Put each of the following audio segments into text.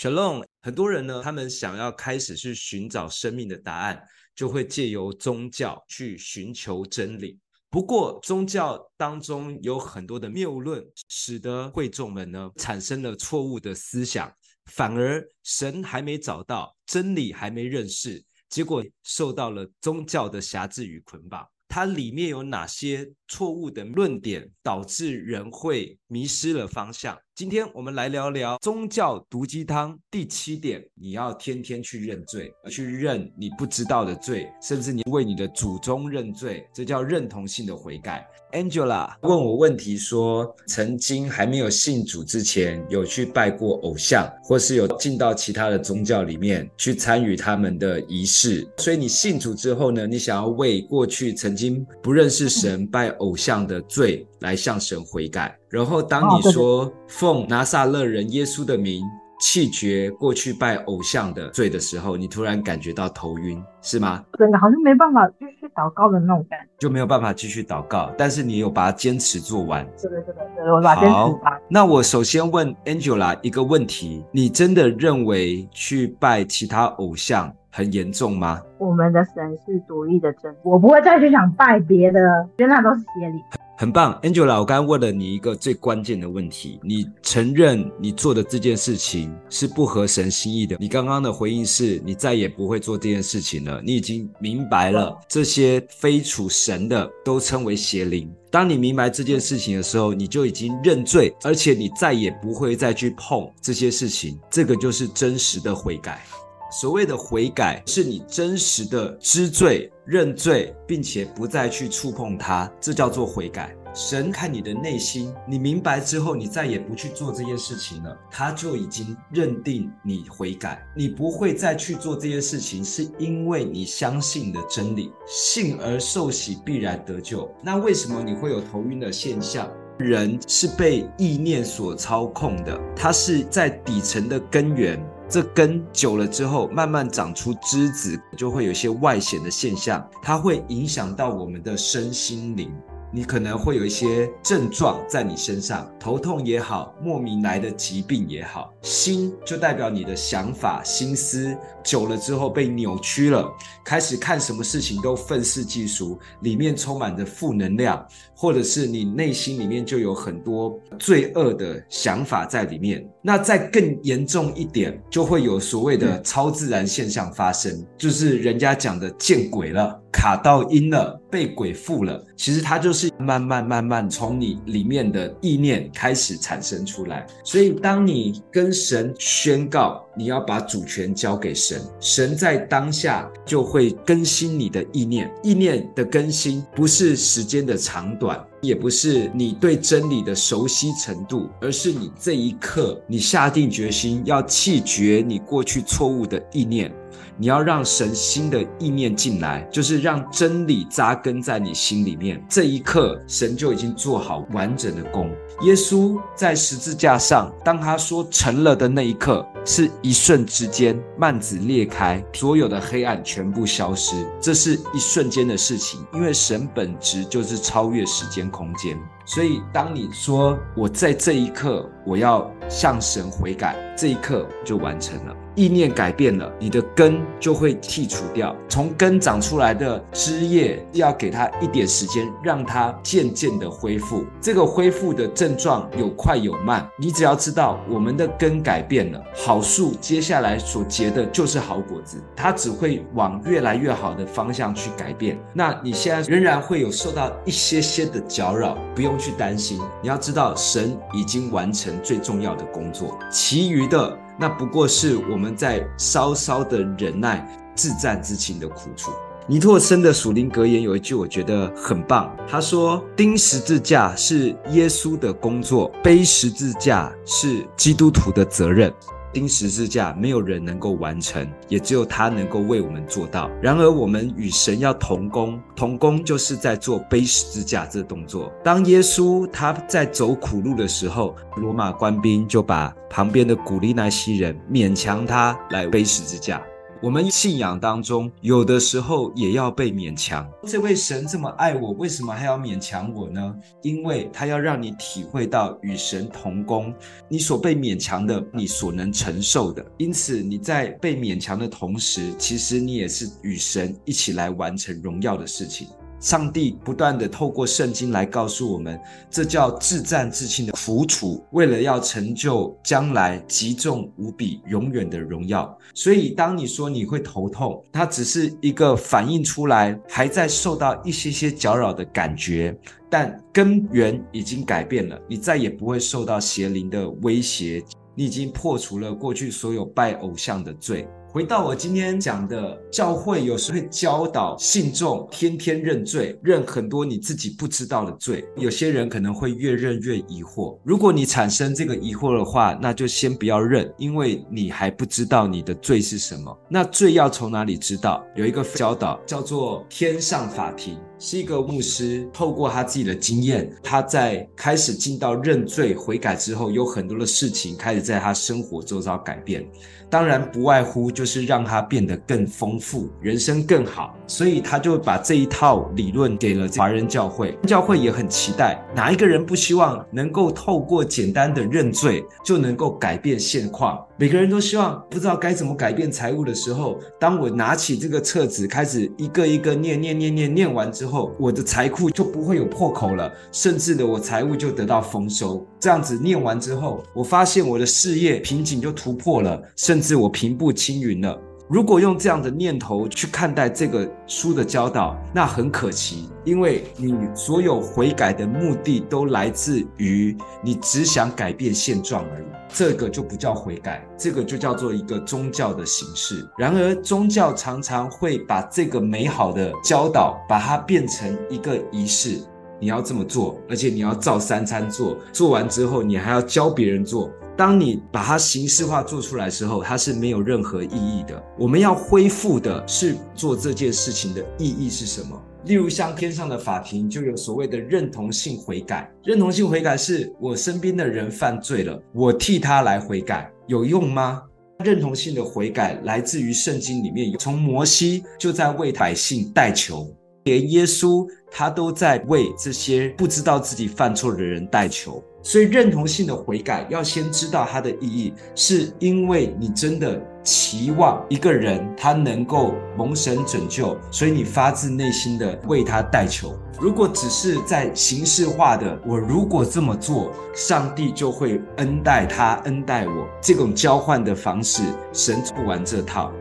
Shalom，很多人呢，他们想要开始去寻找生命的答案，就会借由宗教去寻求真理。不过，宗教当中有很多的谬论，使得会众们呢产生了错误的思想，反而神还没找到，真理还没认识，结果受到了宗教的辖制与捆绑。它里面有哪些错误的论点，导致人会迷失了方向？今天我们来聊聊宗教毒鸡汤第七点：你要天天去认罪，去认你不知道的罪，甚至你为你的祖宗认罪，这叫认同性的悔改。Angela 问我问题说，曾经还没有信主之前，有去拜过偶像，或是有进到其他的宗教里面去参与他们的仪式。所以你信主之后呢，你想要为过去曾经不认识神、拜偶像的罪来向神悔改。然后当你说奉拿撒勒人耶稣的名，弃绝过去拜偶像的罪的时候，你突然感觉到头晕，是吗？真的好像没办法继续祷告的那种感觉，就没有办法继续祷告。但是你有把它坚持做完，对对对对，我把它坚持完。那我首先问 Angela 一个问题：你真的认为去拜其他偶像很严重吗？我们的神是独一的真，我不会再去想拜别的，因为那都是邪灵。很棒，Angela，我刚刚问了你一个最关键的问题，你承认你做的这件事情是不合神心意的。你刚刚的回应是你再也不会做这件事情了。你已经明白了，这些非属神的都称为邪灵。当你明白这件事情的时候，你就已经认罪，而且你再也不会再去碰这些事情。这个就是真实的悔改。所谓的悔改，是你真实的知罪、认罪，并且不再去触碰它，这叫做悔改。神看你的内心，你明白之后，你再也不去做这件事情了，他就已经认定你悔改。你不会再去做这件事情，是因为你相信的真理，信而受洗必然得救。那为什么你会有头晕的现象？人是被意念所操控的，它是在底层的根源。这根久了之后，慢慢长出枝子，就会有一些外显的现象，它会影响到我们的身心灵。你可能会有一些症状在你身上，头痛也好，莫名来的疾病也好。心就代表你的想法、心思，久了之后被扭曲了，开始看什么事情都愤世嫉俗，里面充满着负能量，或者是你内心里面就有很多罪恶的想法在里面。那再更严重一点，就会有所谓的超自然现象发生，就是人家讲的见鬼了。卡到阴了，被鬼附了，其实它就是慢慢慢慢从你里面的意念开始产生出来。所以，当你跟神宣告你要把主权交给神，神在当下就会更新你的意念。意念的更新不是时间的长短，也不是你对真理的熟悉程度，而是你这一刻你下定决心要弃绝你过去错误的意念。你要让神新的意念进来，就是让真理扎根在你心里面。这一刻，神就已经做好完整的工。耶稣在十字架上，当他说成了的那一刻，是一瞬之间，幔子裂开，所有的黑暗全部消失。这是一瞬间的事情，因为神本质就是超越时间空间。所以，当你说我在这一刻我要向神悔改，这一刻就完成了。意念改变了，你的根就会剔除掉。从根长出来的枝叶，要给它一点时间，让它渐渐的恢复。这个恢复的症状有快有慢，你只要知道我们的根改变了，好树接下来所结的就是好果子，它只会往越来越好的方向去改变。那你现在仍然会有受到一些些的搅扰，不用去担心。你要知道，神已经完成最重要的工作，其余的。那不过是我们在稍稍的忍耐、自战自清的苦楚。尼托生的属灵格言有一句我觉得很棒，他说：“钉十字架是耶稣的工作，背十字架是基督徒的责任。”钉十字架没有人能够完成，也只有他能够为我们做到。然而，我们与神要同工，同工就是在做背十字架这动作。当耶稣他在走苦路的时候，罗马官兵就把旁边的古利奈西人勉强他来背十字架。我们信仰当中有的时候也要被勉强。这位神这么爱我，为什么还要勉强我呢？因为他要让你体会到与神同工，你所被勉强的，你所能承受的。因此你在被勉强的同时，其实你也是与神一起来完成荣耀的事情。上帝不断地透过圣经来告诉我们，这叫至战至轻的苦楚，为了要成就将来极重无比、永远的荣耀。所以，当你说你会头痛，它只是一个反映出来还在受到一些些搅扰的感觉，但根源已经改变了，你再也不会受到邪灵的威胁，你已经破除了过去所有拜偶像的罪。回到我今天讲的，教会有时会教导信众天天认罪，认很多你自己不知道的罪。有些人可能会越认越疑惑。如果你产生这个疑惑的话，那就先不要认，因为你还不知道你的罪是什么。那罪要从哪里知道？有一个教导叫做天上法庭。是一个牧师，透过他自己的经验，他在开始进到认罪悔改之后，有很多的事情开始在他生活周遭改变。当然，不外乎就是让他变得更丰富，人生更好。所以他就把这一套理论给了华人教会，教会也很期待。哪一个人不希望能够透过简单的认罪就能够改变现况？每个人都希望，不知道该怎么改变财务的时候，当我拿起这个册子，开始一个一个念念念念念完之后，我的财库就不会有破口了，甚至的我财务就得到丰收。这样子念完之后，我发现我的事业瓶颈就突破了，甚至我平步青云了。如果用这样的念头去看待这个书的教导，那很可惜，因为你所有悔改的目的都来自于你只想改变现状而已，这个就不叫悔改，这个就叫做一个宗教的形式。然而，宗教常常会把这个美好的教导，把它变成一个仪式，你要这么做，而且你要照三餐做，做完之后你还要教别人做。当你把它形式化做出来之后，它是没有任何意义的。我们要恢复的是做这件事情的意义是什么？例如像天上的法庭，就有所谓的认同性悔改。认同性悔改是我身边的人犯罪了，我替他来悔改，有用吗？认同性的悔改来自于圣经里面，从摩西就在为百姓代求，连耶稣他都在为这些不知道自己犯错的人代求。所以，认同性的悔改要先知道它的意义，是因为你真的期望一个人他能够蒙神拯救，所以你发自内心的为他代求。如果只是在形式化的，我如果这么做，上帝就会恩待他，恩待我，这种交换的方式，神不玩这套。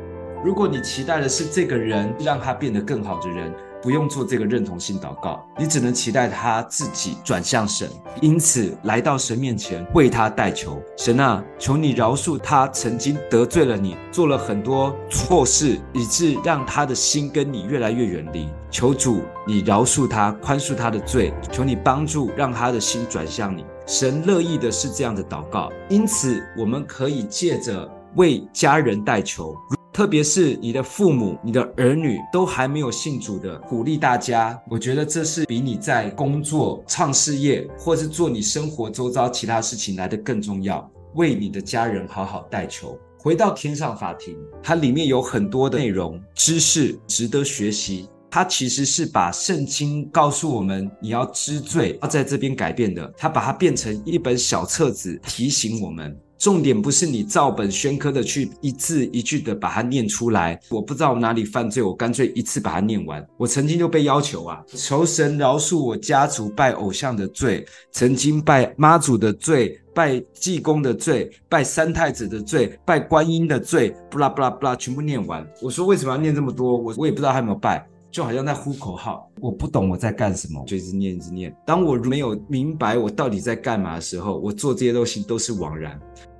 如果你期待的是这个人让他变得更好的人。不用做这个认同性祷告，你只能期待他自己转向神，因此来到神面前为他代求。神啊，求你饶恕他曾经得罪了你，做了很多错事，以致让他的心跟你越来越远离。求主你饶恕他，宽恕他的罪。求你帮助让他的心转向你。神乐意的是这样的祷告，因此我们可以借着为家人代求。特别是你的父母、你的儿女都还没有信主的，鼓励大家，我觉得这是比你在工作、创事业，或是做你生活周遭其他事情来得更重要。为你的家人好好代求。回到天上法庭，它里面有很多的内容、知识值得学习。它其实是把圣经告诉我们你要知罪，要在这边改变的。它把它变成一本小册子，提醒我们。重点不是你照本宣科的去一字一句的把它念出来。我不知道哪里犯罪，我干脆一次把它念完。我曾经就被要求啊，求神饶恕我家族拜偶像的罪，曾经拜妈祖的罪，拜济公的罪，拜三太子的罪，拜观音的罪，布拉布拉布拉，全部念完。我说为什么要念这么多？我我也不知道他有没有拜。就好像在呼口号，我不懂我在干什么，就一直念一直念。当我没有明白我到底在干嘛的时候，我做这些东西都是枉然。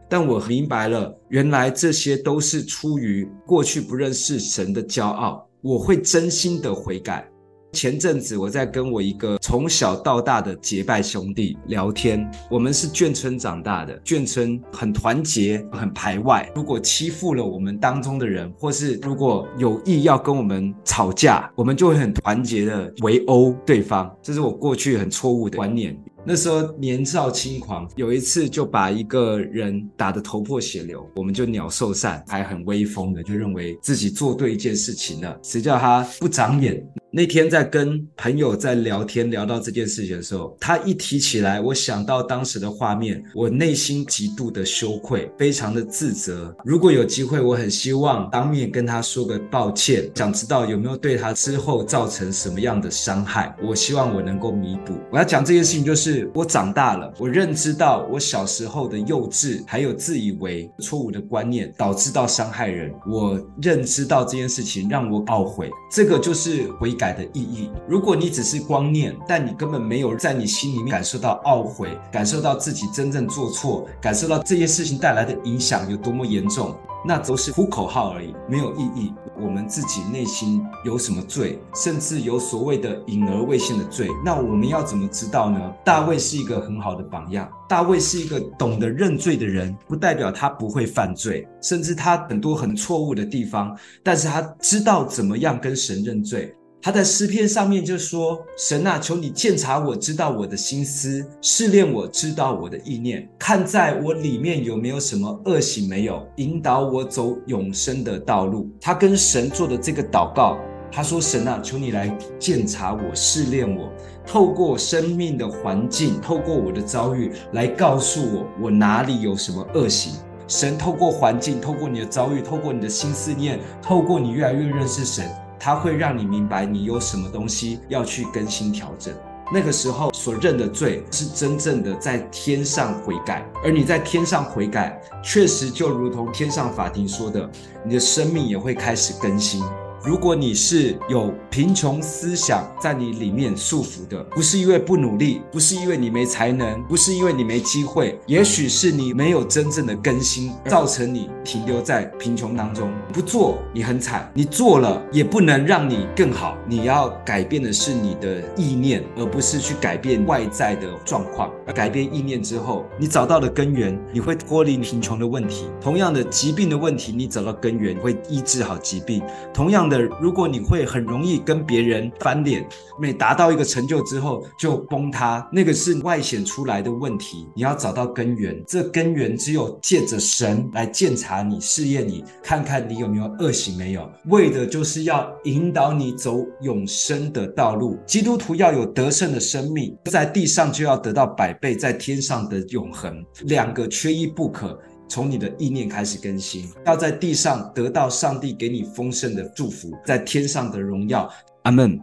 但我明白了，原来这些都是出于过去不认识神的骄傲。我会真心的悔改。前阵子我在跟我一个从小到大的结拜兄弟聊天，我们是眷村长大的，眷村很团结，很排外。如果欺负了我们当中的人，或是如果有意要跟我们吵架，我们就会很团结的围殴对方。这是我过去很错误的观念。那时候年少轻狂，有一次就把一个人打得头破血流，我们就鸟兽散，还很威风的，就认为自己做对一件事情了。谁叫他不长眼？那天在跟朋友在聊天，聊到这件事情的时候，他一提起来，我想到当时的画面，我内心极度的羞愧，非常的自责。如果有机会，我很希望当面跟他说个抱歉，想知道有没有对他之后造成什么样的伤害。我希望我能够弥补。我要讲这件事情，就是我长大了，我认知到我小时候的幼稚，还有自以为错误的观念，导致到伤害人。我认知到这件事情，让我懊悔。这个就是悔改的意义。如果你只是光念，但你根本没有在你心里面感受到懊悔，感受到自己真正做错，感受到这件事情带来的影响有多么严重，那都是呼口号而已，没有意义。我们自己内心有什么罪，甚至有所谓的隐而未现的罪，那我们要怎么知道呢？大卫是一个很好的榜样。大卫是一个懂得认罪的人，不代表他不会犯罪，甚至他很多很错误的地方，但是他知道怎么样跟神认罪。他在诗篇上面就说：“神啊，求你鉴察我，知道我的心思，试炼我，知道我的意念，看在我里面有没有什么恶行没有，引导我走永生的道路。”他跟神做的这个祷告，他说：“神啊，求你来鉴察我，试炼我，透过生命的环境，透过我的遭遇，来告诉我我哪里有什么恶行。神透过环境，透过你的遭遇，透过你的心思念，透过你越来越认识神。”它会让你明白你有什么东西要去更新调整。那个时候所认的罪是真正的在天上悔改，而你在天上悔改，确实就如同天上法庭说的，你的生命也会开始更新。如果你是有贫穷思想在你里面束缚的，不是因为不努力，不是因为你没才能，不是因为你没机会，也许是你没有真正的更新，造成你停留在贫穷当中。不做你很惨，你做了也不能让你更好。你要改变的是你的意念，而不是去改变外在的状况。而改变意念之后，你找到了根源，你会脱离贫穷的问题。同样的疾病的问题，你找到根源，会医治好疾病。同样的如果你会很容易跟别人翻脸，每达到一个成就之后就崩塌，那个是外显出来的问题。你要找到根源，这根源只有借着神来鉴察你、试验你，看看你有没有恶行没有，为的就是要引导你走永生的道路。基督徒要有得胜的生命，在地上就要得到百倍，在天上的永恒，两个缺一不可。从你的意念开始更新，要在地上得到上帝给你丰盛的祝福，在天上的荣耀。阿门。